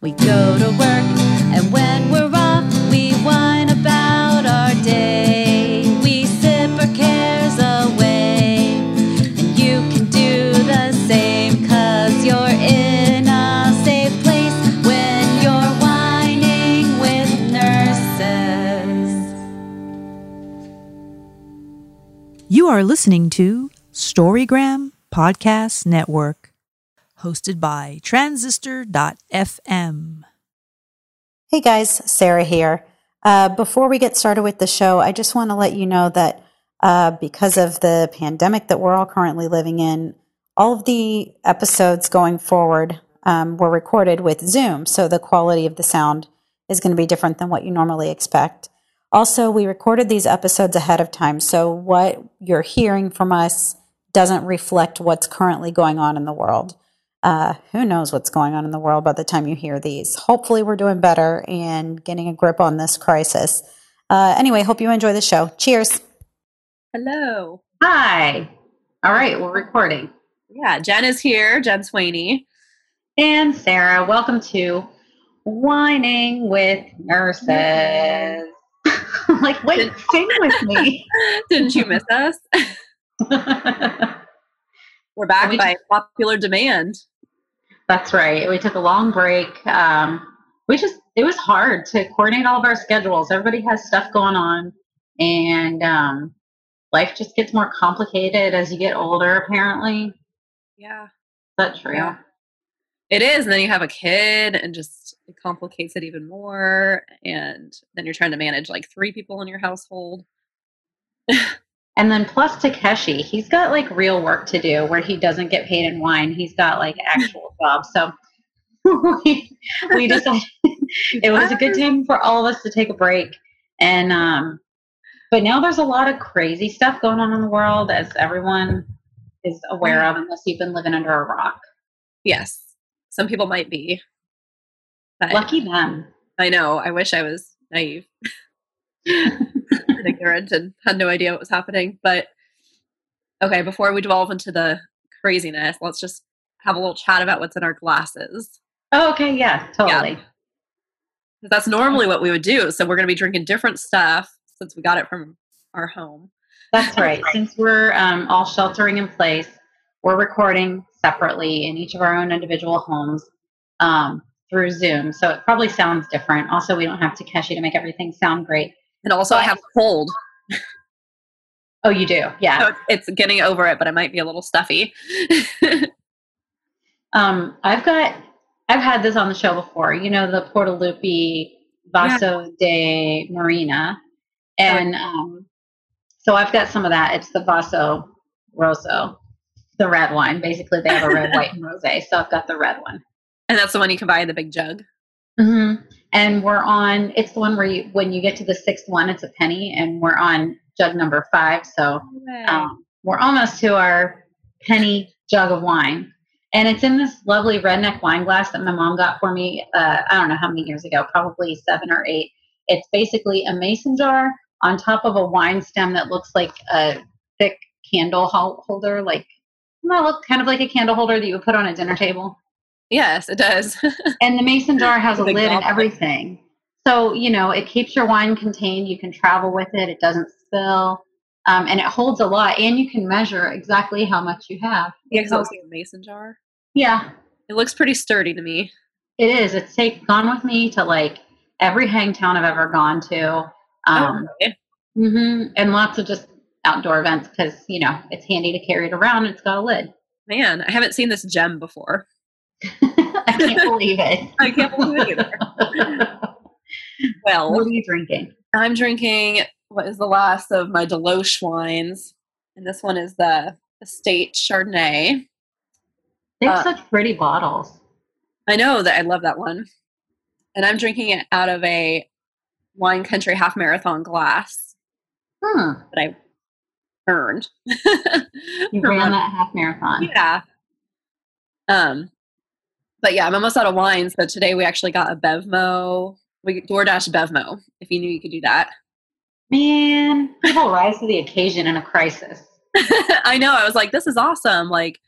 We go to work, and when we're off, we whine about our day. We sip our cares away, and you can do the same, cause you're in a safe place when you're whining with nurses. You are listening to Storygram Podcast Network, hosted by Transistor.fm. Hey guys, Sarah here. Uh, before we get started with the show, I just want to let you know that uh, because of the pandemic that we're all currently living in, all of the episodes going forward um, were recorded with Zoom, so the quality of the sound is going to be different than what you normally expect. Also, we recorded these episodes ahead of time, so what you're hearing from us doesn't reflect what's currently going on in the world. Uh, who knows what's going on in the world by the time you hear these? Hopefully, we're doing better and getting a grip on this crisis. Uh, anyway, hope you enjoy the show. Cheers. Hello. Hi. All right, we're recording. Yeah, Jen is here, Jen Sweeney. And Sarah, welcome to Whining with Nurses. like, wait, sing with me. Didn't you miss us? We're back We by popular demand. That's right. We took a long break. Um, we just, it was hard to coordinate all of our schedules. Everybody has stuff going on, and um, life just gets more complicated as you get older, apparently. Yeah. Is that true? Yeah. It is. And then you have a kid and just it complicates it even more. And then you're trying to manage like three people in your household. And then plus Takeshi, he's got like real work to do where he doesn't get paid in wine. He's got like actual jobs. So we, we decided it was a good time for all of us to take a break. And um, but now there's a lot of crazy stuff going on in the world, as everyone is aware of, unless you've been living under a rock. Yes. Some people might be. Lucky them. I know. I wish I was naive. Ignorant and had no idea what was happening. But okay, before we delve into the craziness, let's just have a little chat about what's in our glasses. Oh, okay, yeah, totally. 'Cause that's normally what we would do. So we're going to be drinking different stuff since we got it from our home. That's right. Since we're um, all sheltering in place, we're recording separately in each of our own individual homes um, through Zoom. So it probably sounds different. Also, we don't have Takeshi to make everything sound great. And also, I have a cold. Oh, you do? Yeah. So it's- getting over it, but it might be a little stuffy. Um, I've got, I've had this on the show before. You know, the Portalupi Vaso de Marina. And um, so I've got some of that. It's the Vaso Rosso, the red wine. Basically, they have a red, white, and rose. So I've got the red one. and that's the one you can buy in the big jug. hmm And we're on. It's the one where you, when you get to the sixth one, it's a penny, and we're on jug number five. So um, we're almost to our penny jug of wine, and it's in this lovely redneck wine glass that my mom got for me. Uh, I don't know how many years ago, probably seven or eight. It's basically a mason jar on top of a wine stem that looks like a thick candle holder, like well, look kind of like a candle holder that you would put on a dinner table yes, it does. and the mason jar has a lid and everything. So, you know, it keeps your wine contained. You can travel with it. It doesn't spill. Um, and it holds a lot. And you can measure exactly how much you have. yeah, 'cause it looks like a mason jar. Yeah, It looks pretty sturdy to me. it is. It's take, gone with me to like every Hangtown I've ever gone to. Um, Oh, okay. mhm, And lots of just outdoor events because, you know, it's handy to carry it around. And it's got a lid. Man, I haven't seen this gem before. I can't believe it. I can't believe it either. Well, what are you drinking? I'm drinking what is the last of my DeLoach wines, and this one is the Estate Chardonnay. They have Uh, such pretty bottles. I know that I love that one, and I'm drinking it out of a Wine Country Half Marathon glass Hmm. that I earned. You ran that half marathon. Yeah. Um, but yeah, I'm almost out of wine. So today we actually got a Bevmo. We DoorDash Bevmo. If you knew you could do that. Man, people rise to the occasion in a crisis. I know. I was like, this is awesome. Like,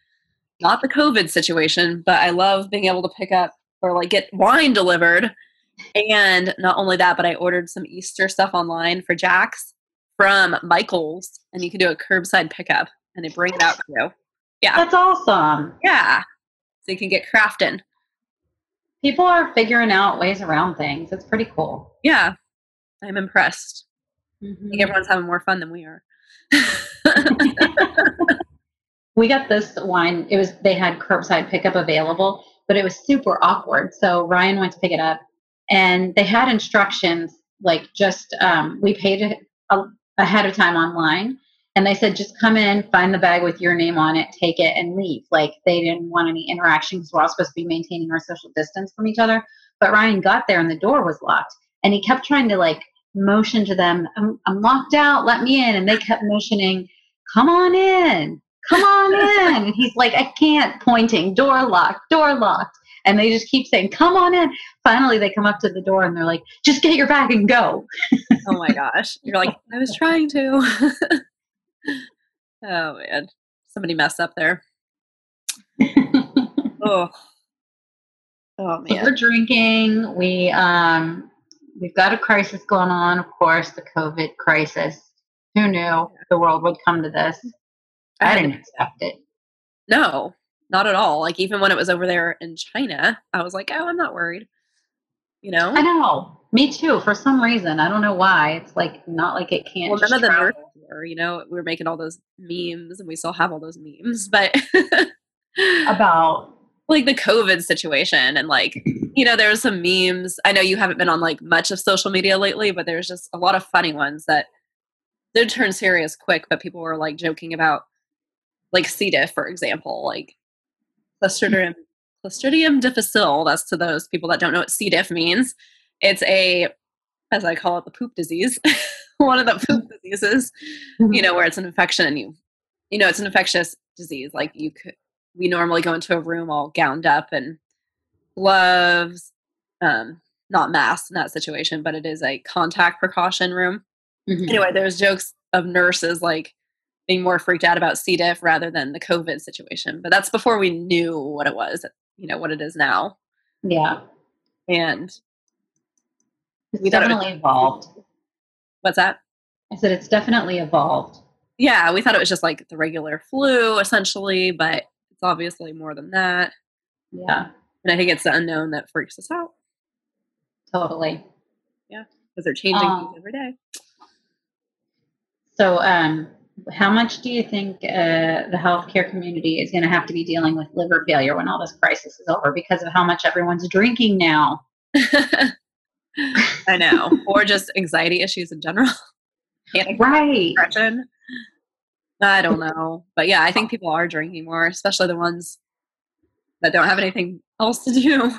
not the COVID situation, but I love being able to pick up or like get wine delivered. And not only that, but I ordered some Easter stuff online for Jax from Michael's, and you can do a curbside pickup, and they bring it out to you. Yeah, That's awesome. yeah. You can get crafting. People are figuring out ways around things. It's pretty cool. Yeah, I'm impressed. Mm-hmm. think everyone's having more fun than we are. we got this wine. It was they had curbside pickup available, but it was super awkward. So Ryan went to pick it up, and they had instructions like just um, we paid it ahead of time online, and they said just come in, find the bag with your name on it, take it, and leave. Like they didn't want any interaction because we're all supposed to be maintaining our social distance from each other. But Ryan got there and the door was locked, and he kept trying to like motion to them, I'm, I'm locked out, let me in, and they kept motioning, come on in come on in. And he's like, I can't, pointing, door locked, door locked. And they just keep saying, come on in. Finally, they come up to the door and they're like, just get your bag and go. oh my gosh. You're like, I was trying to. oh man. Somebody messed up there. Oh. Oh So we're drinking. We, um, we've got a crisis going on, of course, the COVID crisis. Who knew the world would come to this? I didn't expect it. No, not at all. Like even when it was over there in China, I was like, oh, I'm not worried. You know? I know. Me too. For some reason, I don't know why. It's like not like it can't. Well, just none of the travel. nurses were, you know, we were making all those mm-hmm. memes and we still have all those memes, but about like the COVID situation and like, you know, there was some memes. I know you haven't been on like much of social media lately, but there's just a lot of funny ones that did turn serious quick, but people were like joking about like C. diff, for example, like Clostridium, Clostridium difficile. That's to those people that don't know what C. diff means. It's a, as I call it, the poop disease, one of the poop diseases you know, where it's an infection and you, you know, it's an infectious disease. Like you could, we normally go into a room all gowned up and gloves, um, not masks in that situation, but it is a contact precaution room. Mhm. Anyway, there's jokes of nurses like being more freaked out about C. diff rather than the COVID situation. But that's before we knew what it was, you know, what it is now. Yeah. And It's We thought it was- definitely evolved. what's that? I said it's definitely evolved. Yeah, we thought it was just like the regular flu essentially, but it's obviously more than that. Yeah, And I think it's the unknown that freaks us out totally. Yeah, because they're changing Um, every day. So, um, how much do you think uh, the healthcare community is going to have to be dealing with liver failure when all this crisis is over because of how much everyone's drinking now? I know. or just anxiety issues in general. Right. depression. I don't know. But yeah, I think people are drinking more, especially the ones that don't have anything else to do.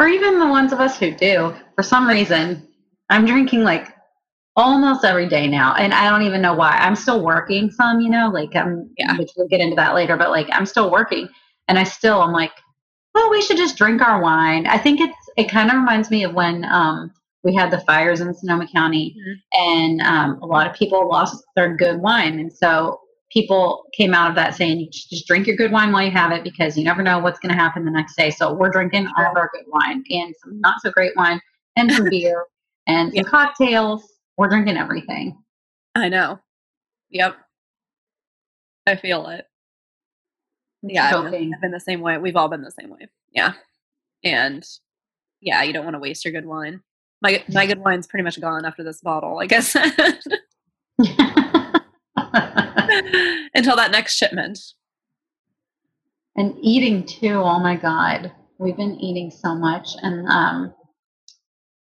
Or even the ones of us who do. For some reason, I'm drinking like almost every day now, and I don't even know why. I'm still working some, you know, like I'm, Yeah. which we'll get into that later. But like I'm still working, and I still I'm like, well, we should just drink our wine. I think it's it kind of reminds me of when um, we had the fires in Sonoma County, Mhm. and um, a lot of people lost their good wine, and so people came out of that saying, you just drink your good wine while you have it because you never know what's going to happen the next day. So we're drinking all of our good wine and some not so great wine and some beer and some Yeah. cocktails. We're drinking everything. I know. Yep. I feel it. Yeah, I've been, I've been the same way. We've all been the same way. Yeah. And yeah, you don't want to waste your good wine. My my good wine's pretty much gone after this bottle, I guess. Until that next shipment. and eating too. Oh my God. We've been eating so much. And um,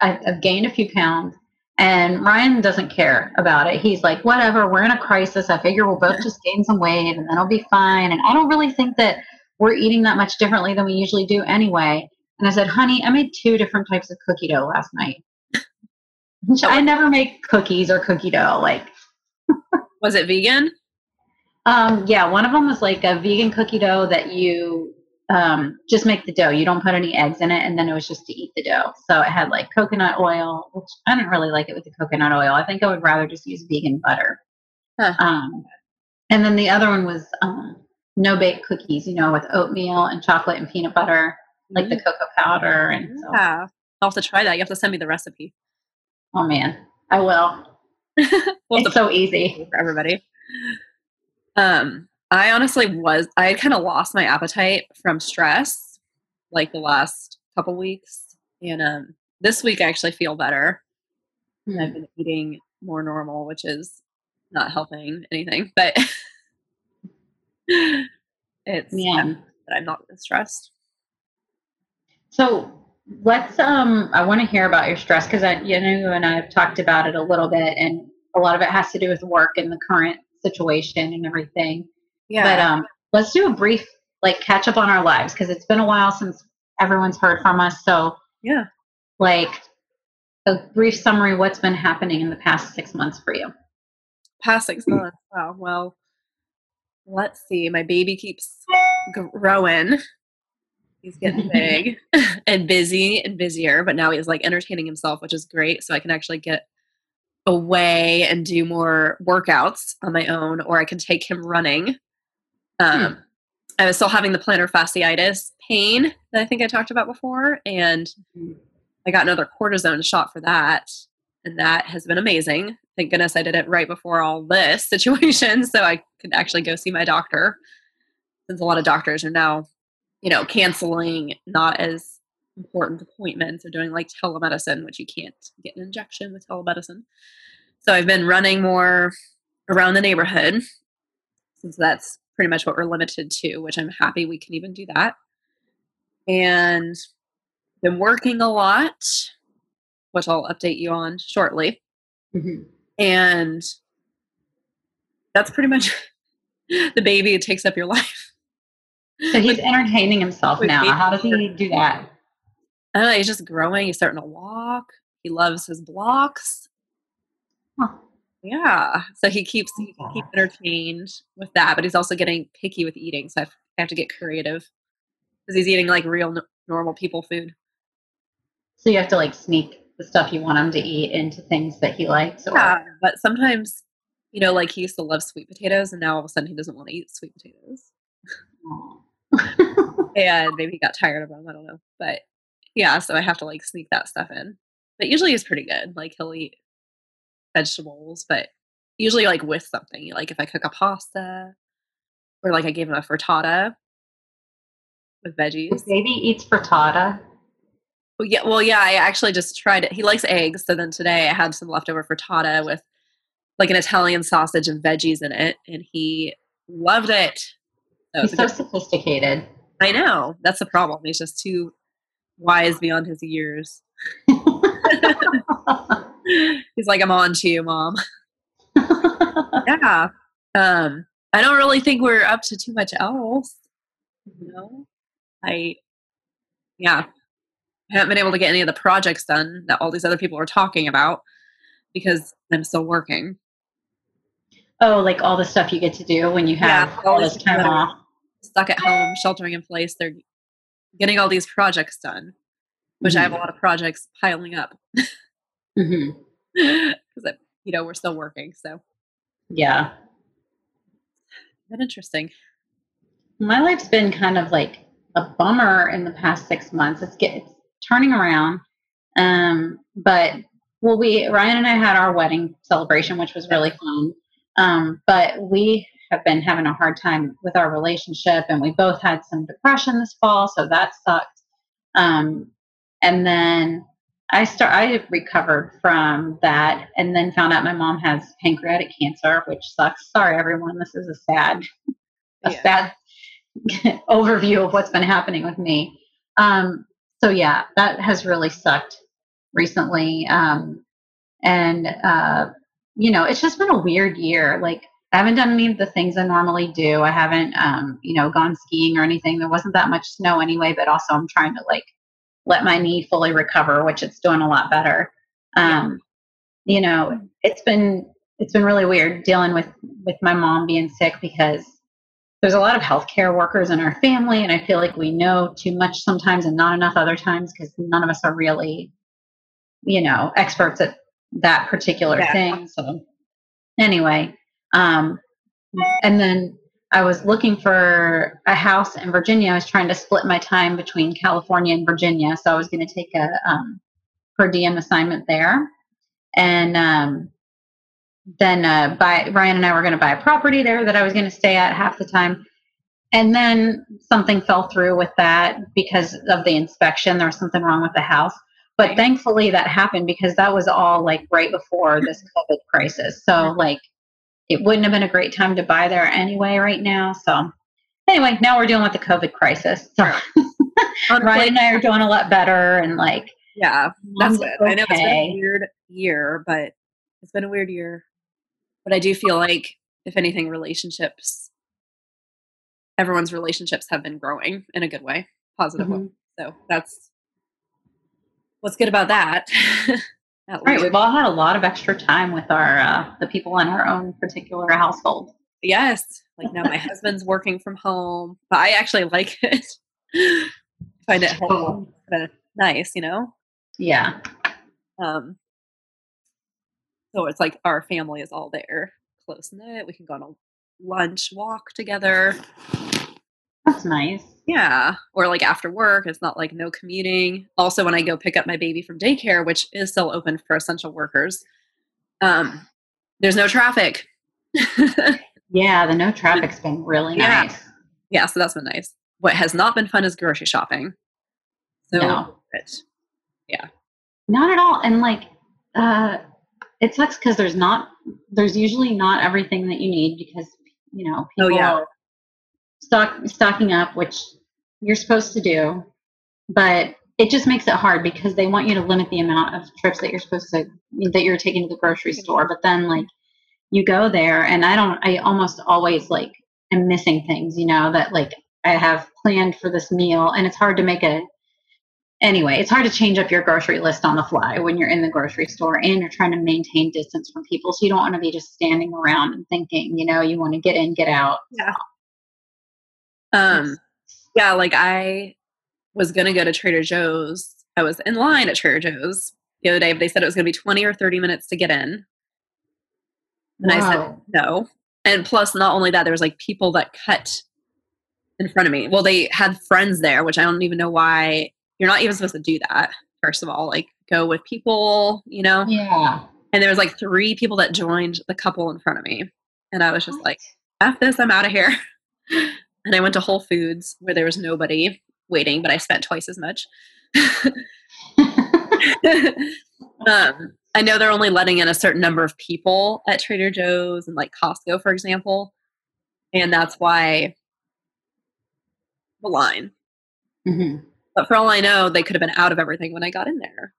I've, I've gained a few pounds. And Ryan doesn't care about it. He's like, whatever, we're in a crisis. I figure we'll both just gain some weight and then it'll be fine. And I don't really think that we're eating that much differently than we usually do anyway. And I said, honey, I made two different types of cookie dough last night. I never make cookies or cookie dough. Like, Was it vegan? Um, yeah, one of them was like a vegan cookie dough that you um, just make the dough. You don't put any eggs in it, and then it was just to eat the dough. So it had like coconut oil, which I didn't really like it with the coconut oil. I think I would rather just use vegan butter. Huh. Um, and then the other one was um, no bake cookies, you know, with oatmeal and chocolate and peanut butter. Like the cocoa powder. And so, Yeah. I'll have to try that. You have to send me the recipe. oh man, I will. We'll It's so easy. for everybody. Um, I honestly was I kind of lost my appetite from stress like the last couple weeks. And um this week I actually feel better. Hmm. I've been eating more normal, which is not helping anything, but it's yeah, but I'm not stressed. So let's um I want to hear about your stress because I you know you and I have talked about it a little bit and a lot of it has to do with work and the current situation and everything. Yeah. But um let's do a brief like catch up on our lives because it's been a while since everyone's heard from us. So yeah. like a brief summary what's been happening in the past six months for you. Past six months. Wow. Well, let's see. My baby keeps growing. He's getting big and busy and busier, but now he's like entertaining himself, which is great. So I can actually get away and do more workouts on my own, or I can take him running. Um, I was still having the plantar fasciitis pain that I think I talked about before, and I got another cortisone shot for that, and that has been amazing. Thank goodness I did it right before all this situation, so I could actually go see my doctor. Since a lot of doctors are now, you know, canceling not as important appointments or doing like telemedicine, which you can't get an injection with telemedicine. So I've been running more around the neighborhood since that's pretty much what we're limited to, which I'm happy we can even do that. And been working a lot, which I'll update you on shortly. Mhm. And that's pretty much the baby takes up your life. So he's entertaining himself now. How does he do that? I don't know, he's just growing. He's starting to walk. He loves his blocks. Huh. Yeah. So he keeps he can keep entertained with that, but he's also getting picky with eating. So I have, to get creative because he's eating like real n- normal people food. So you have to like sneak the stuff you want him to eat into things that he likes. Or, Yeah. But sometimes, you know, like he used to love sweet potatoes, and now all of a sudden he doesn't want to eat sweet potatoes. And maybe he got tired of them. I don't know. But yeah, so I have to like sneak that stuff in. But usually he's pretty good. Like he'll eat vegetables, but usually like with something. Like if I cook a pasta or like I gave him a frittata with veggies. Baby eats frittata. Well, yeah, well, yeah. I actually just tried it. He likes eggs, so then today I had some leftover frittata with like an Italian sausage and veggies in it, and he loved it. He's so good- sophisticated. I know that's the problem. He's just too wise beyond his years. He's like, "I'm on to you, mom." yeah. Um, I don't really think we're up to too much else. You know, I, yeah, I haven't been able to get any of the projects done that all these other people are talking about because I'm still working. oh, like all the stuff you get to do when you have Yeah, all this time off. Stuck at home, sheltering in place. They're getting all these projects done, which I have a lot of projects piling up because you know we're still working. So Yeah. been interesting. My life's been kind of like a bummer in the past six months. It's get it's turning around. Um, but well, we Ryan and I had our wedding celebration, which was really fun. Um, but we have been having a hard time with our relationship, and we both had some depression this fall, so that sucked. Um, and then I start I recovered from that, and then found out my mom has pancreatic cancer, which sucks. Sorry, everyone. This is a sad, a Yeah. sad overview of what's been happening with me. Um, so yeah, that has really sucked recently. Um, and uh, you know, it's just been a weird year. Like I haven't done any of the things I normally do. I haven't, um, you know, gone skiing or anything. There wasn't that much snow anyway, but also I'm trying to like let my knee fully recover, which it's doing a lot better. Um, you know, it's been it's been really weird dealing with with my mom being sick because there's a lot of healthcare workers in our family, and I feel like we know too much sometimes and not enough other times because none of us are really, you know, experts at that particular Yeah. thing. So anyway, um, and then I was looking for a house in Virginia. I was trying to split my time between California and Virginia, so I was going to take a um, per diem assignment there, and um, then uh, buy Ryan and I were going to buy a property there that I was going to stay at half the time. And then something fell through with that because of the inspection. There was something wrong with the house. But thankfully that happened because that was all like right before this COVID crisis. So like it wouldn't have been a great time to buy there anyway right now. So anyway, now we're dealing with the COVID crisis. So Ryan and I are doing a lot better and like yeah, that's good. Okay. I know it's been a weird year, but it's been a weird year. But I do feel like if anything, relationships everyone's relationships have been growing in a good way, positive mm-hmm. way. So that's what's good about that. right, we've all had a lot of extra time with our uh, the people in our own particular household. Yes, like now my husband's working from home, but I actually like it. find it helpful, kind of nice, you know. Yeah. Um. So it's like our family is all there, close knit. We can go on a lunch walk together. That's nice. Yeah. Or like after work, it's not like no commuting. Also, when I go pick up my baby from daycare, which is still open for essential workers, um, there's no traffic. yeah, the no traffic's been really yeah. nice. Yeah, so that's been nice. What has not been fun is grocery shopping. So, no. yeah. Not at all. And like, uh, it sucks because there's not, there's usually not everything that you need because, you know, people oh, yeah stock stocking up, which you're supposed to do, but it just makes it hard because they want you to limit the amount of trips that you're supposed to that you're taking to the grocery store. But then like you go there and I don't I almost always like am missing things, you know, that like I have planned for this meal and it's hard to make a anyway, it's hard to change up your grocery list on the fly when you're in the grocery store and you're trying to maintain distance from people. So you don't want to be just standing around and thinking, you know, you want to get in, get out. Yeah. Um, yeah, like I was gonna go to Trader Joe's. I was in line at Trader Joe's the other day, but they said it was gonna be 20 or 30 minutes to get in. And wow. I said no. And plus, not only that, there was like people that cut in front of me. Well, they had friends there, which I don't even know why. You're not even supposed to do that. First of all, like go with people, you know. Yeah. And there was like three people that joined the couple in front of me, and I was just what? like, "F this, I'm out of here." And I went to Whole Foods where there was nobody waiting, but I spent twice as much. um, I know they're only letting in a certain number of people at Trader Joe's and like Costco, for example. And that's why the line. Mm-hmm. But for all I know, they could have been out of everything when I got in there.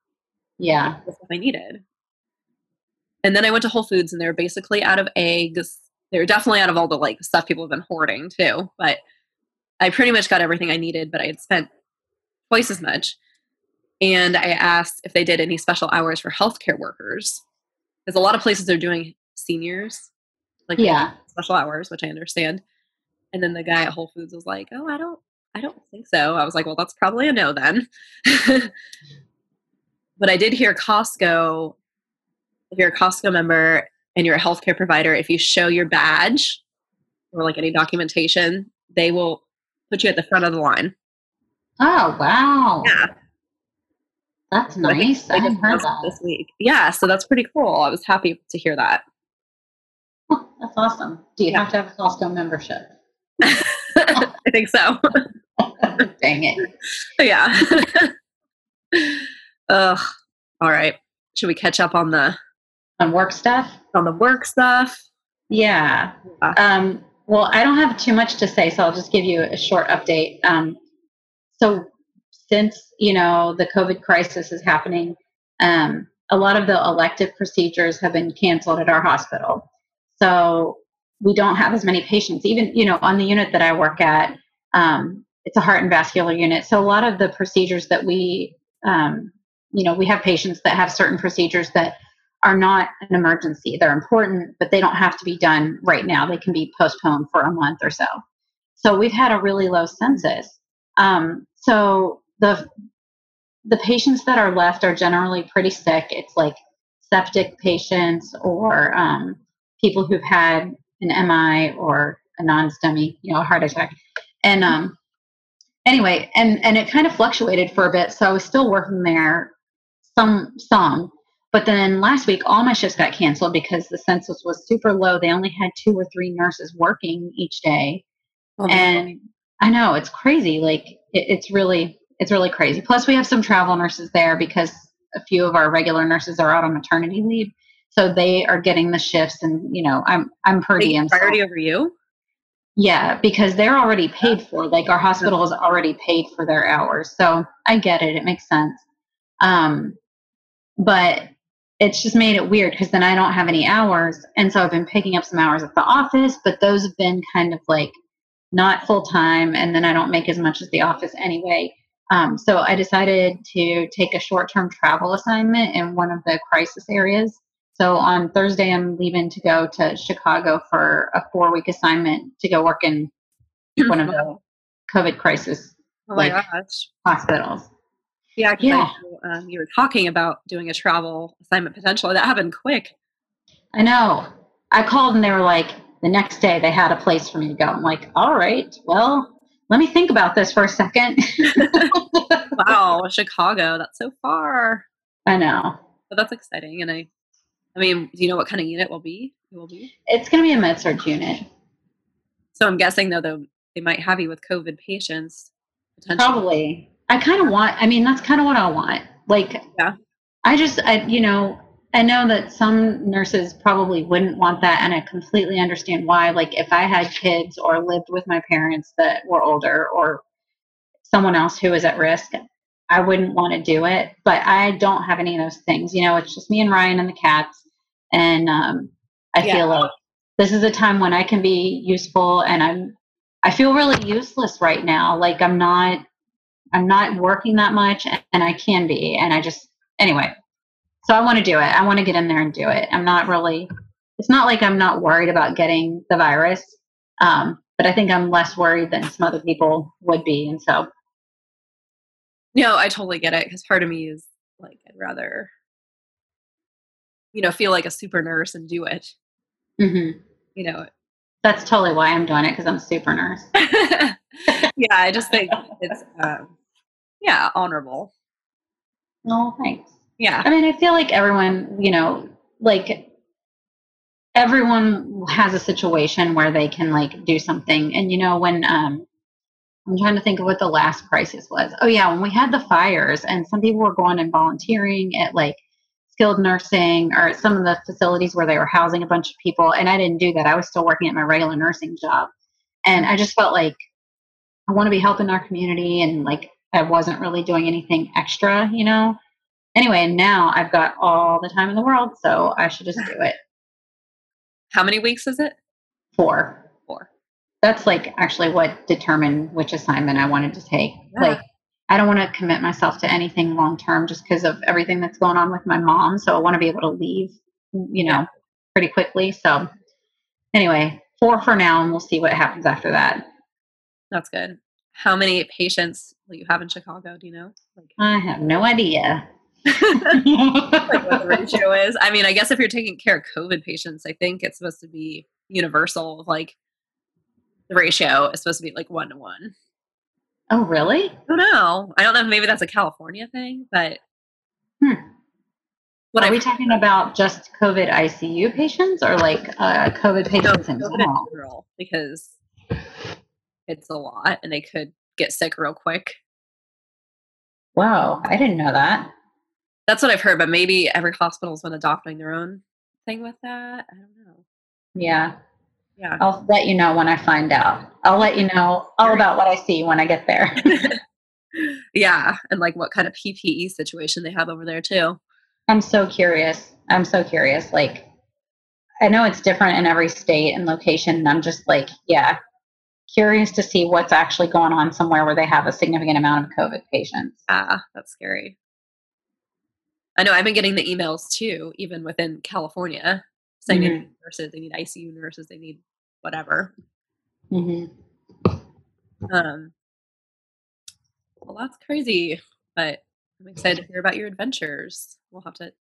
Yeah. That's what I needed. And then I went to Whole Foods and they were basically out of eggs they're definitely out of all the like stuff people have been hoarding too. But I pretty much got everything I needed, but I had spent twice as much. And I asked if they did any special hours for healthcare workers. Because a lot of places are doing seniors, like yeah. special hours, which I understand. And then the guy at Whole Foods was like, "Oh, I don't, I don't think so." I was like, "Well, that's probably a no then." but I did hear Costco. If you're a Costco member and you're a healthcare provider, if you show your badge or like any documentation, they will put you at the front of the line. Oh wow! Yeah, that's so nice. I, I didn't heard that this week. Yeah, so that's pretty cool. I was happy to hear that. That's awesome. Do you yeah. have to have a Costco membership? I think so. Dang it! Yeah. Ugh. All right. Should we catch up on the on work stuff? On the work stuff? Yeah. Um, well, I don't have too much to say, so I'll just give you a short update. Um, so, since you know the COVID crisis is happening, um, a lot of the elective procedures have been canceled at our hospital. So we don't have as many patients. Even you know on the unit that I work at, um, it's a heart and vascular unit. So a lot of the procedures that we, um, you know, we have patients that have certain procedures that are not an emergency. They're important, but they don't have to be done right now. They can be postponed for a month or so. So we've had a really low census. Um, so the the patients that are left are generally pretty sick. It's like septic patients or um, people who've had an MI or a non-STEMI, you know, a heart attack. And um, anyway, and and it kind of fluctuated for a bit. So I was still working there, some some, but then last week all my shifts got canceled because the census was super low. They only had two or three nurses working each day, Oh, and I know it's crazy. Like it, it's really it's really crazy. Plus, we have some travel nurses there because a few of our regular nurses are out on maternity leave, so they are getting the shifts. And you know, I'm I'm per Take diem. so- priority over you. yeah, because they're already paid for. Like our hospital is already paid for their hours. So I get it. It makes sense. Um, but it's just made it weird because then I don't have any hours. And so I've been picking up some hours at the office, but those have been kind of like not full time. And then I don't make as much as the office anyway. Um, so I decided to take a short term travel assignment in one of the crisis areas. So on Thursday, I'm leaving to go to Chicago for a four week assignment to go work in one of the COVID crisis Oh like- gosh. hospitals. Yeah, I Yeah. um, you were talking about doing a travel assignment potentially. That happened quick. I know. I called and they were like, the next day they had a place for me to go. I'm like, all right, well, let me think about this for a second. Wow, Chicago. That's so far. I know. But that's exciting. And I, I mean, do you know what kind of unit will be? It will be. It's going to be a med surg unit. So I'm guessing though, though they might have you with COVID patients potentially. Probably. I kind of want, I mean, that's kind of what I want. Like, Yeah. I just, I, you know, I know that some nurses probably wouldn't want that, and I completely understand why. Like, if I had kids or lived with my parents that were older or someone else who was at risk, I wouldn't want to do it. But I don't have any of those things. You know, it's just me and Ryan and the cats. And um, I Yeah. feel like this is a time when I can be useful, and I'm, I feel really useless right now. Like, I'm not, I'm not working that much, and I can be. And I just, anyway, so I want to do it. I want to get in there and do it. I'm not really, it's not like I'm not worried about getting the virus, um, but I think I'm less worried than some other people would be. And so, No, I totally get it because part of me is like, I'd rather, you know, feel like a super nurse and do it. mhm. You know, that's totally why I'm doing it because I'm super nurse. yeah, I just think it's, um, yeah, honorable. No, thanks. Yeah. I mean, I feel like everyone, you know, like everyone has a situation where they can like do something. And you know, when um I'm trying to think of what the last crisis was. Oh yeah, when we had the fires and some people were going and volunteering at like skilled nursing or some of the facilities where they were housing a bunch of people and I didn't do that. I was still working at my regular nursing job. And I just felt like I want to be helping our community and like I wasn't really doing anything extra, you know anyway, now I've got all the time in the world, so I should just do it. How many weeks is it? Four. Four. That's like actually what determined which assignment I wanted to take. Yeah. Like, I don't want to commit myself to anything long term just because of everything that's going on with my mom. So I want to be able to leave, you know, pretty quickly. So anyway, four for now, and we'll see what happens after that. That's good. How many patients will you have in Chicago? Do you know? Like, I have no idea. like what the ratio is. I mean, I guess if you're taking care of COVID patients, I think it's supposed to be universal. Like the ratio is supposed to be like one to one. oh, really? I don't know. I don't know maybe that's a California thing, but Hmm. what Are I we talking about just COVID ICU patients or like uh, COVID patients in COVID in general because it's a lot and they could get sick real quick. Wow, I didn't know that. That's what I've heard, but maybe every hospital's been adopting their own thing with that. I don't know. Yeah, Yeah. I'll let you know when I find out. I'll let you know all about what I see when I get there. yeah. And like what kind of PPE situation they have over there too. I'm so curious. I'm so curious. Like, I know it's different in every state and location, and I'm just like, yeah, curious to see what's actually going on somewhere where they have a significant amount of COVID patients. Ah, that's scary. I know I've been getting the emails too, even within California, saying they Mhm. need nurses, they need ICU nurses, they need whatever. hmm Um, well, that's crazy, but I'm excited to hear about your adventures. We'll have to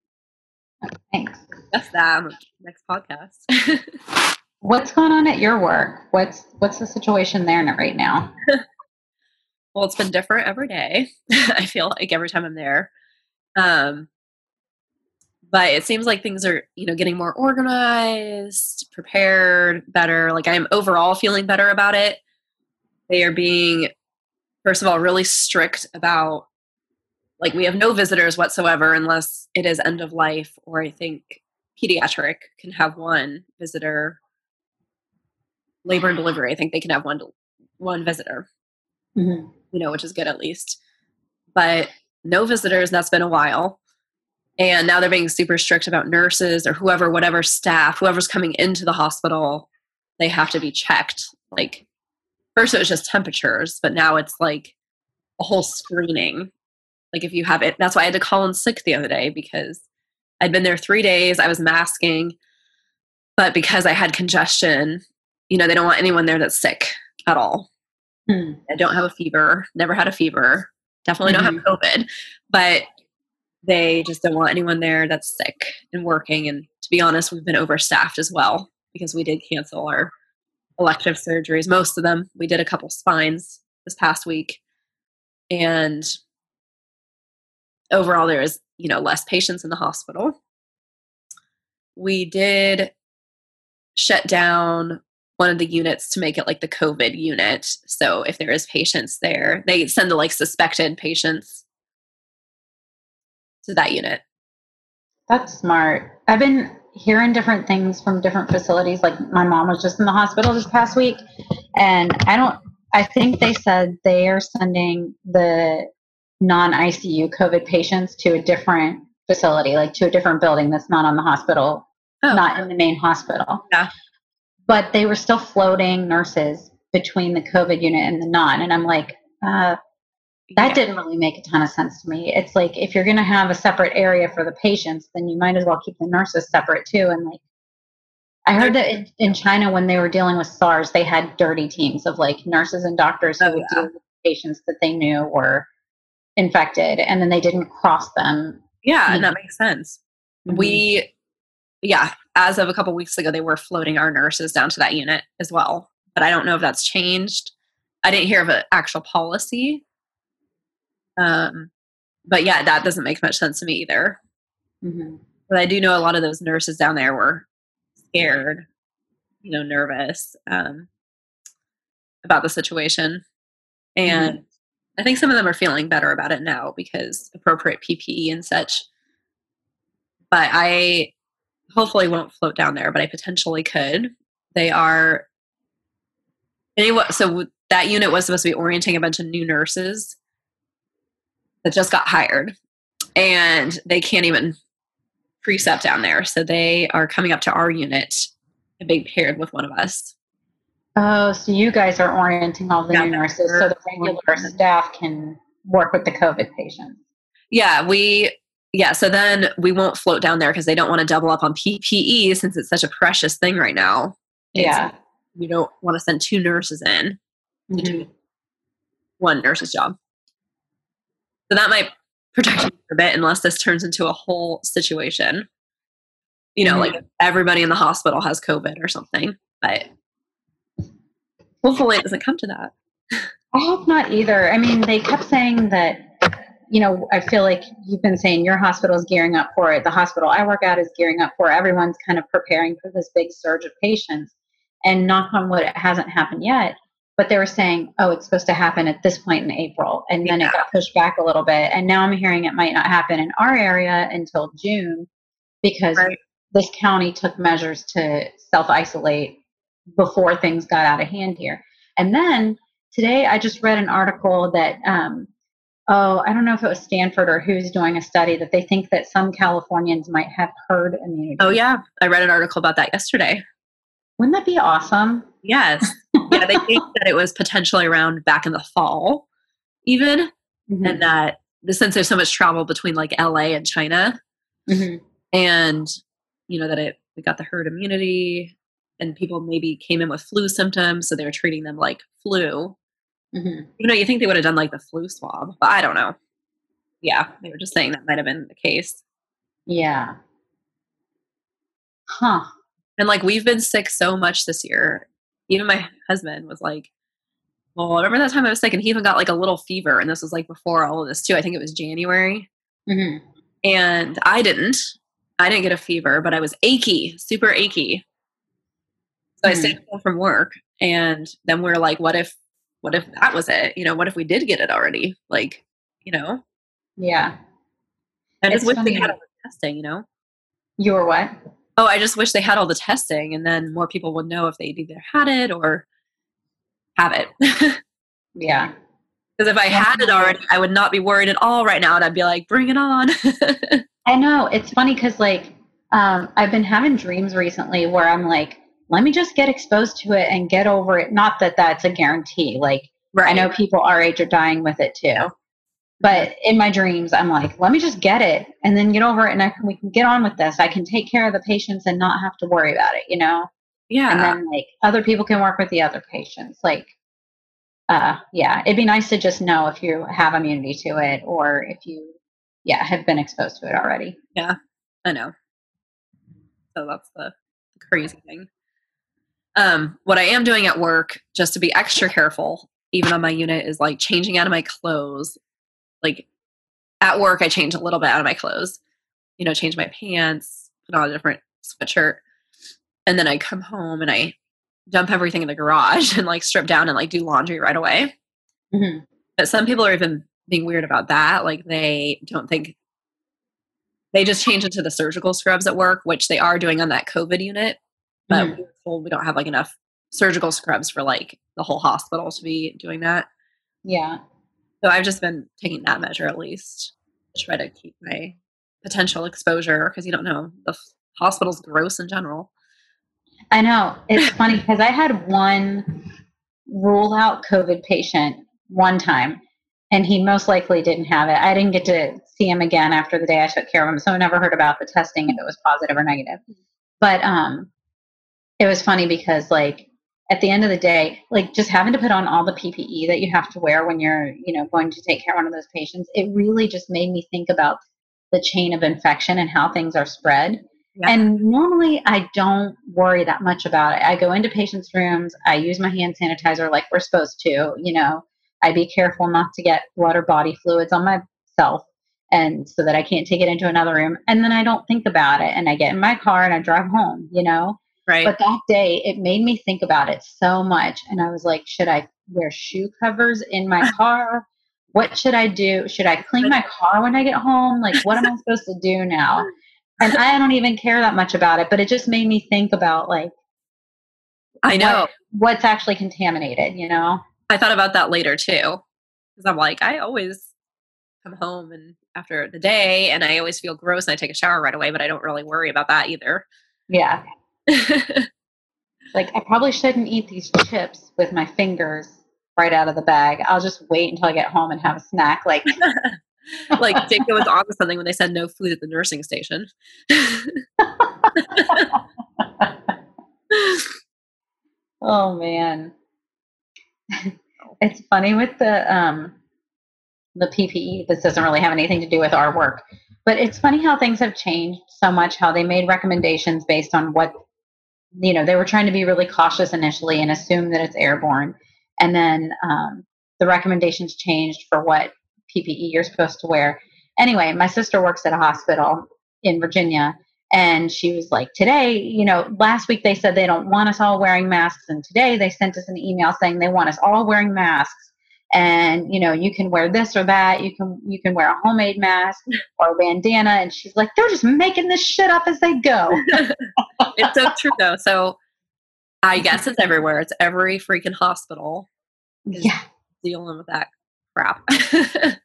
Thanks. discuss that on the next podcast. What's going on at your work? What's what's the situation there right now? well, it's been different every day. I feel like every time I'm there. Um, but it seems like things are, you know, getting more organized, prepared, better. Like I'm overall feeling better about it. They are being, first of all, really strict about, like, we have no visitors whatsoever unless it is end of life, or I think pediatric can have one visitor labor and delivery, I think they can have one one visitor. Mm-hmm. You know, which is good at least. But no visitors. That's been a while. And now they're being super strict about nurses or whoever, whatever staff, whoever's coming into the hospital, they have to be checked. Like first it was just temperatures, but now it's like a whole screening. Like if you have it, that's why I had to call in sick the other day because I'd been there three days. I was masking, but because I had congestion you know, they don't want anyone there that's sick at all. Hmm. I don't have a fever, never had a fever, definitely mm-hmm. don't have mm-hmm. COVID, but they just don't want anyone there that's sick and working. And to be honest, we've been overstaffed as well because we did cancel our elective surgeries, most of them. We did a couple spines this past week. And overall, there is, you know, less patients in the hospital. We did shut down one of the units to make it like the COVID unit. So if there is patients there, they send the like suspected patients to that unit. That's smart. I've been hearing different things from different facilities. Like my mom was just in the hospital this past week, and I don't. I think they said they are sending the non ICU COVID patients to a different facility, like to a different building that's not on the hospital, oh. not in the main hospital. Yeah but they were still floating nurses between the COVID unit and the non. And I'm like, uh, that yeah. didn't really make a ton of sense to me. It's like if you're going to have a separate area for the patients, then you might as well keep the nurses separate too. And like, I heard that in, in China when they were dealing with SARS, they had dirty teams of like nurses and doctors who oh, would yeah. deal with patients that they knew were infected, and then they didn't cross them. Yeah, and that makes sense. Mm-hmm. We yeah, as of a couple of weeks ago, they were floating our nurses down to that unit as well. But I don't know if that's changed. I didn't hear of an actual policy. Um, but yeah, that doesn't make much sense to me either. Mm-hmm. But I do know a lot of those nurses down there were scared, you know, nervous um, about the situation. And mm-hmm. I think some of them are feeling better about it now because appropriate PPE and such. But I hopefully won't float down there, but I potentially could. They are anyway. So that unit was supposed to be orienting a bunch of new nurses that just got hired, and they can't even precept down there. So they are coming up to our unit and being paired with one of us. Oh, so you guys are orienting all the yeah, new nurses so the regular staff can work with the COVID patients. Yeah, we yeah, so then we won't float down there because they don't want to double up on PPE since it's such a precious thing right now. Yeah. you don't want to send two nurses in mm-hmm. to do one nurse's job. So that might protect you a bit unless this turns into a whole situation. You know, mm-hmm. like everybody in the hospital has COVID or something. But hopefully it doesn't come to that. I hope not either. I mean, they kept saying that you know, I feel like you've been saying your hospital is gearing up for it. The hospital I work at is gearing up for it. Everyone's kind of preparing for this big surge of patients. And knock on wood, it hasn't happened yet. But they were saying, oh, it's supposed to happen at this point in April. And then yeah. it got pushed back a little bit. And now I'm hearing it might not happen in our area until June because right. this county took measures to self isolate before things got out of hand here. And then today I just read an article that um, oh, I don't know if it was Stanford or who's doing a study that they think that some Californians might have herd immunity. Oh, yeah. I read an article about that yesterday. Wouldn't that be awesome? Yes. yeah, they think that it was potentially around back in the fall, even, mm-hmm. and that the since there's so much travel between like LA and China, mm-hmm. and you know that it we got the herd immunity, and people maybe came in with flu symptoms, so they were treating them like flu, Mm-hmm. You know, you think they would have done like the flu swab, but I don't know. Yeah, they were just saying that might have been the case. Yeah. Huh. And like we've been sick so much this year. Even my husband was like, well, remember that time I was sick and he even got like a little fever. And this was like before all of this too. I think it was January. Mhm. And I didn't. I didn't get a fever, but I was achy, super achy. So I Hmm. stayed home from work. And then we are like, what if what if that was it? You know, what if we did get it already? Like, you know? Yeah. I just It's wish they had all the testing, you know? You were what? Oh, I just wish they had all the testing and then more people would know if they'd either had it or have it. Yeah. Because if I had it already, I would not be worried at all right now. And I'd be like, bring it on. I know. It's funny because, like, um, I've been having dreams recently where I'm like, let me just get exposed to it and get over it. Not that that's a guarantee. Like, right. I know people our age are dying with it too. But in my dreams, I'm like, let me just get it and then get over it, and I can, we can get on with this. I can take care of the patients and not have to worry about it, you know. Yeah. And then like other people can work with the other patients. Like, uh, yeah, it'd be nice to just know if you have immunity to it or if you, yeah, have been exposed to it already. Yeah, I know. So that's the crazy thing. Um, what I am doing at work, just to be extra careful, even on my unit, is like changing out of my clothes. Like at work, I change a little bit out of my clothes. You know, change my pants, put on a different sweatshirt, and then I come home and I dump everything in the garage and like strip down and like do laundry right away. Mhm. But some people are even being weird about that. Like they don't think they just change into the surgical scrubs at work, which they are doing on that COVID unit. But Mhm. we were told we don't have like enough surgical scrubs for like the whole hospital to be doing that. Yeah. So I've just been taking that measure at least to try to keep my potential exposure because you don't know the f- hospital's gross in general. I know. It's funny because I had one rule out COVID patient one time, and he most likely didn't have it. I didn't get to see him again after the day I took care of him, so I never heard about the testing if it was positive or negative. But um, it was funny because like at the end of the day, like just having to put on all the PPE that you have to wear when you're, you know, going to take care of one of those patients, it really just made me think about the chain of infection and how things are spread. Yeah. And normally I don't worry that much about it. I go into patients' rooms, I use my hand sanitizer like we're supposed to, you know. I be careful not to get blood or body fluids on myself and so that I can't take it into another room. And then I don't think about it and I get in my car and I drive home, you know. Right. But that day it made me think about it so much and I was like, should I wear shoe covers in my car? What should I do? Should I clean my car when I get home? Like what am I supposed to do now? And I don't even care that much about it, but it just made me think about like I know. what's actually contaminated, you know? I thought about that later too. Because I'm like, I always come home and after the day and I always feel gross and I take a shower right away, but I don't really worry about that either. Yeah. Like I probably shouldn't eat these chips with my fingers right out of the bag. I'll just wait until I get home and have a snack. Like like Jacob was on to something when they said no food at the nursing station. Oh man. it's funny with the um the PPE. This doesn't really have anything to do with our work. But it's funny how things have changed so much, how they made recommendations based on what you know, they were trying to be really cautious initially and assume that it's airborne. And then um, the recommendations changed for what PPE you're supposed to wear. Anyway, my sister works at a hospital in Virginia and she was like, today, you know, last week they said they don't want us all wearing masks. And today they sent us an email saying they want us all wearing masks. And, you know, you can wear this or that. You can, you can wear a homemade mask or a bandana. And she's like, they're just making this shit up as they go. it's so true though. So I guess it's everywhere. It's every freaking hospital yeah. dealing with that crap.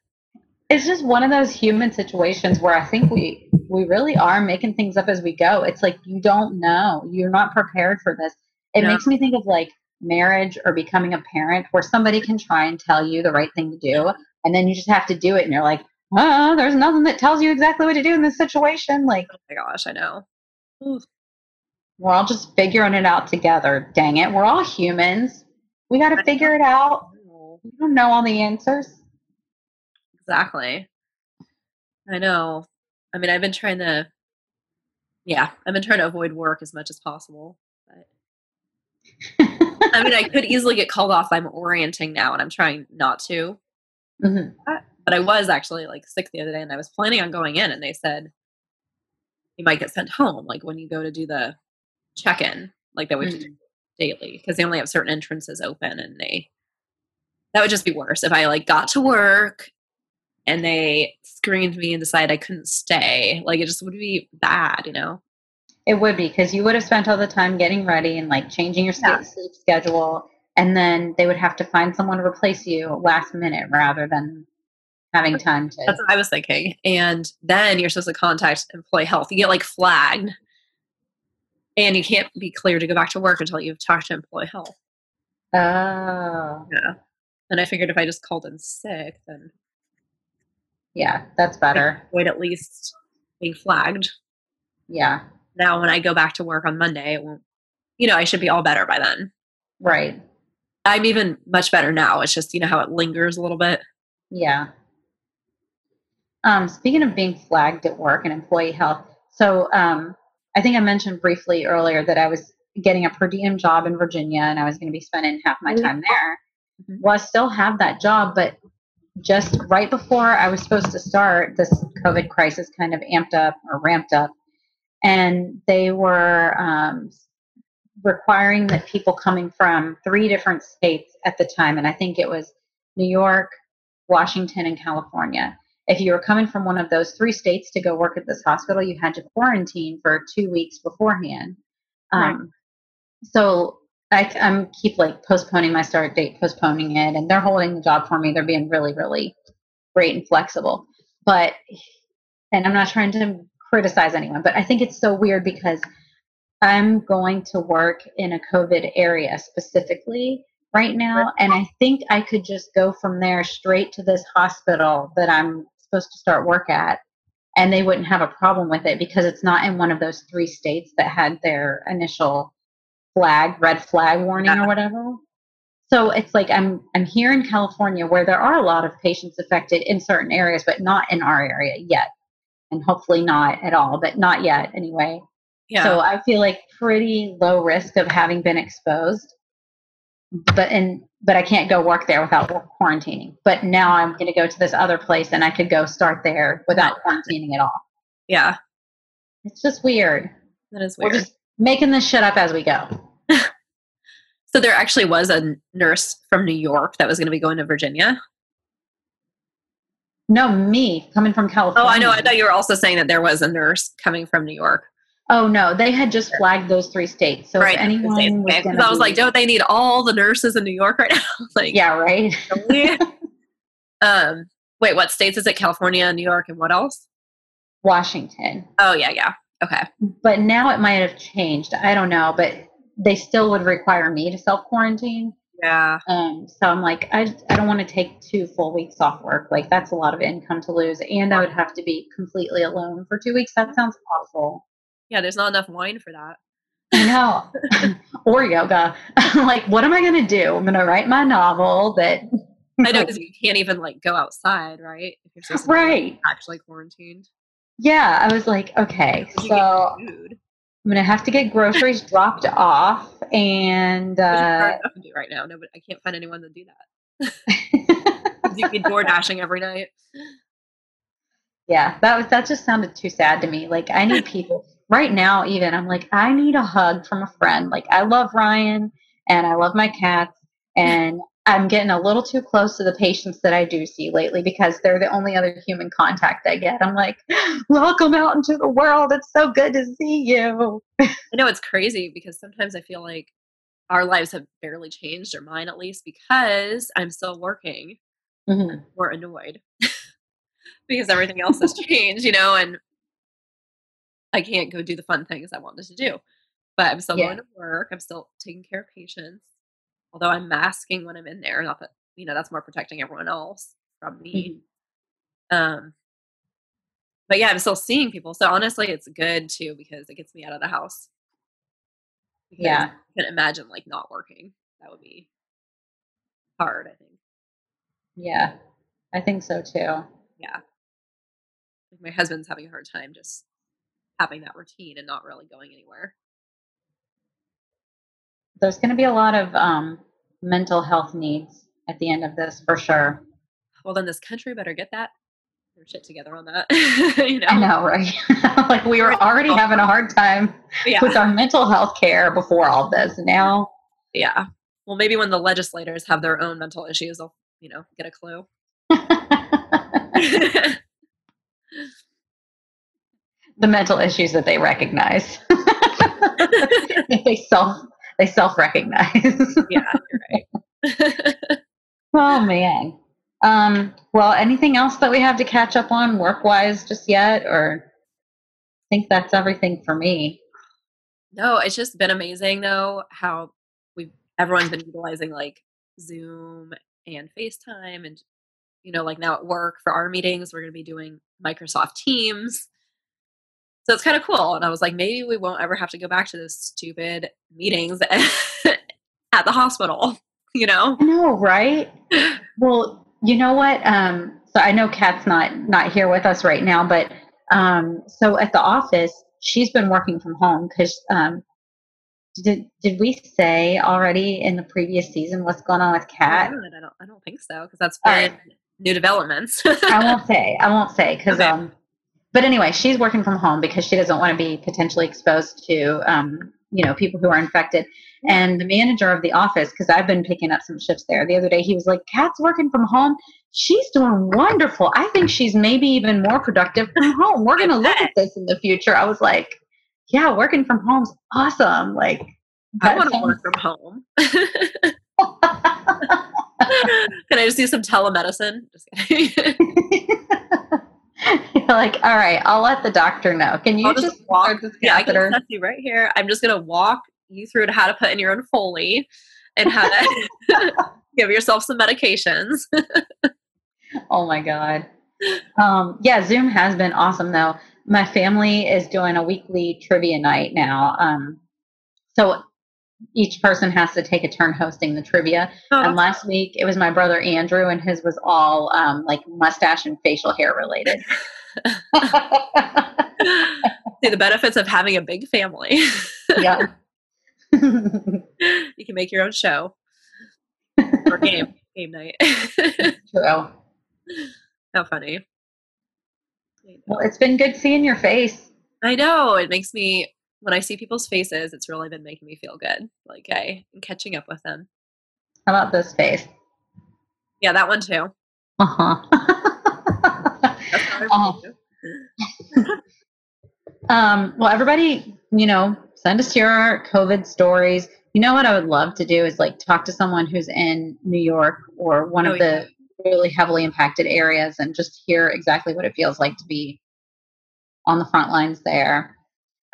It's just one of those human situations where I think we, we really are making things up as we go. It's like, you don't know. You're not prepared for this. It No. makes me think of like marriage or becoming a parent where somebody can try and tell you the right thing to do and then you just have to do it and you're like oh there's nothing that tells you exactly what to do in this situation like oh my gosh, I know. Ooh, we're all just figuring it out together dang it we're all humans we got to figure it out we don't know all the answers Exactly. I know. I mean, I've been trying to yeah, I've been trying to avoid work as much as possible. But I mean, I could easily get called off. I'm orienting now, and I'm trying not to. Mhm. But I was actually like sick the other day, and I was planning on going in, and they said you might get sent home, like when you go to do the check-in, like that we have to do mm. daily, because they only have certain entrances open, and they that would just be worse if I like got to work and they screened me and decided I couldn't stay. Like it just would be bad, you know. It would be because you would have spent all the time getting ready and like changing your Yeah. sleep sleep schedule, and then they would have to find someone to replace you last minute rather than having time to. That's what I was thinking. And then you're supposed to contact employee health. You get like flagged. And you can't be cleared to go back to work until you've talked to employee health. Oh, Yeah. And I figured if I just called in sick, then yeah, that's better. avoid at least being flagged. Yeah, Now when I go back to work on Monday, it won't you know, I should be all better by then. right. I'm even much better now. It's just, you know, how it lingers a little bit. Yeah. Um, speaking of being flagged at work and employee health, so um, I think I mentioned briefly earlier that I was getting a per diem job in Virginia and I was going to be spending half my time there. Mhm. Well, I still have that job, but just right before I was supposed to start, this COVID crisis kind of amped up or ramped up, and they were um, requiring that people coming from three different states at the time, and I think it was New York, Washington, and California. If you were coming from one of those three states to go work at this hospital, you had to quarantine for two weeks beforehand. Right. Um, so I, I'm keep like postponing my start date, postponing it, and they're holding the job for me. They're being really, really great and flexible. But, and I'm not trying to criticize anyone, but I think it's so weird because I'm going to work in a COVID area specifically right now, and I think I could just go from there straight to this hospital that I'm supposed to start work at, and they wouldn't have a problem with it because it's not in one of those three states that had their initial flag, red flag warning or whatever. So it's like I'm I'm here in California where there are a lot of patients affected in certain areas, but not in our area yet, and hopefully not at all, but not yet anyway. Yeah. So I feel like pretty low risk of having been exposed. But and but I can't go work there without quarantining. But now I'm going to go to this other place and I could go start there without quarantining at all. yeah. It's just weird. That is weird. We're just making this shit up as we go. so there actually was a nurse from New York that was going to be going to Virginia. No, me coming from California. Oh, I know. I thought you were also saying that there was a nurse coming from New York. Oh no, they had just flagged those three states. So if anyone was gonna I was be- like, don't they need all the nurses in New York right now? like, yeah, right. um, wait, what states is it? California, New York, and what else? Washington. Oh, yeah, yeah. Okay. But now it might have changed. I don't know, but they still would require me to self quarantine. Yeah. Um, so I'm like, I, I don't want to take two full weeks off work. Like that's a lot of income to lose, and I would have to be completely alone for two weeks. That sounds awful. Yeah, there's not enough wine for that. I know. or yoga. Like, what am I going to do? I'm going to write my novel that. I know because you can't even like go outside, right? If you're supposed to be, like, Right. actually quarantined. Yeah, I was like, okay, so. I'm gonna have to get groceries dropped off, and Which is hard uh, to do right now. No, but I can't find anyone to do that. You can door dashing every night. yeah, that was that just sounded too sad to me. Like I need people right now. Even I'm like, I need a hug from a friend. Like I love Ryan and I love my cats, and I'm getting a little too close to the patients that I do see lately because they're the only other human contact I get. I'm like, welcome out into the world. It's so good to see you. I know it's crazy because sometimes I feel like our lives have barely changed, or mine at least, because I'm still working. Mhm. We're annoyed because everything else has changed, you know, and I can't go do the fun things I wanted to do. But I'm still Yeah. going to work. I'm still taking care of patients, although I'm masking when I'm in there. Not that you know that's more protecting everyone else from me. Mhm. Um, but yeah, I'm still seeing people. So honestly, it's good too because it gets me out of the house. Because Yeah. I couldn't imagine like not working. That would be hard, I think. Yeah, I think so too. Yeah. Like my husband's having a hard time just having that routine and not really going anywhere. There's going to be a lot of um, mental health needs at the end of this for sure. Well, then this country better get that their shit together on that. you know? I know, right? like we were already having a hard time Yeah. with our mental health care before all this. Now, Yeah. Well, maybe when the legislators have their own mental issues, they'll, you know, get a clue. the mental issues that they recognize. they self they self recognize. yeah, right. oh man. Um, well, anything else that we have to catch up on work wise just yet, or I think that's everything for me. no, it's just been amazing though how we've everyone's been utilizing like Zoom and FaceTime and you know, like now at work for our meetings, we're gonna be doing Microsoft Teams. So it's kind of cool. And I was like, maybe we won't ever have to go back to those stupid meetings at the hospital, you know? I know, right? Well, you know what? Um, so I know Kat's not not here with us right now, but um, so at the office, she's been working from home because um, did did we say already in the previous season what's going on with Kat? I don't I don't think so because that's very right. new developments. I won't say. I won't say because Okay. um. But anyway, she's working from home because she doesn't want to be potentially exposed to um, you know, people who are infected. And the manager of the office, because I've been picking up some shifts there, the other day he was like, "Kat's working from home. She's doing wonderful. I think she's maybe even more productive from home. We're gonna look at this in the future." I was like, "Yeah, working from home's awesome." Like, I want to work from home. Can I just do some telemedicine? Just kidding. You're like, all right, I'll let the doctor know. Can you I'll just, just walk. this yeah, I can catheter? touch you right here. I'm just gonna walk you through to how to put in your own Foley and how to give yourself some medications. Oh my god. Um, yeah, Zoom has been awesome though. My family is doing a weekly trivia night now. Um, so each person has to take a turn hosting the trivia. Oh, and last week it was my brother Andrew, and his was all um, like mustache and facial hair related. See the benefits of having a big family. yeah. you can make your own show or game game night. True. How funny. Well, it's been good seeing your face. I know. It makes me when I see people's faces, it's really been making me feel good. Like I am catching up with them. How about this face? Yeah, that one too. Uh huh. That's how I Oh. Um, well, everybody, you know, send us your COVID stories. You know what I would love to do is like talk to someone who's in New York or one Oh, of the really heavily impacted areas and just hear exactly what it feels like to be on the front lines there.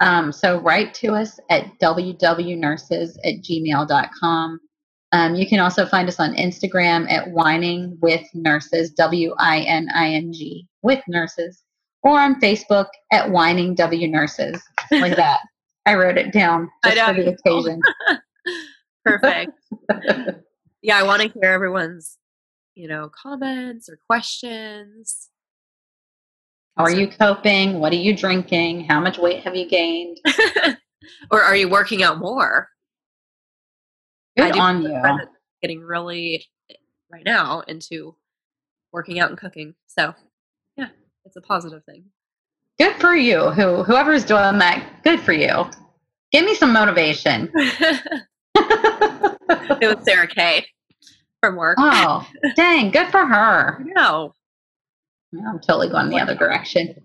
Um, so write to us at wwnurses at gmail.com. Um, you can also find us on Instagram at wining with nurses, W I N I N G, with nurses, or on Facebook at wining W nurses, like that. I wrote it down just for the occasion. Perfect. yeah, I want to hear everyone's, you know, comments or questions. How are you coping? What are you drinking? How much weight have you gained? or are you working out more? Good on you. Getting really right now into working out and cooking. So, yeah, it's a positive thing. Good for you. Who whoever's doing that, good for you. Give me some motivation. it was Sarah Kay from work. oh, dang, good for her. No, I'm totally going the other direction.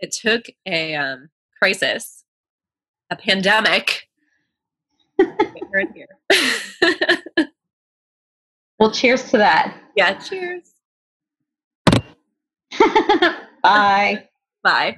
it took a um, crisis, a pandemic. To get her in here. Well, cheers to that. yeah, cheers. Bye. Bye.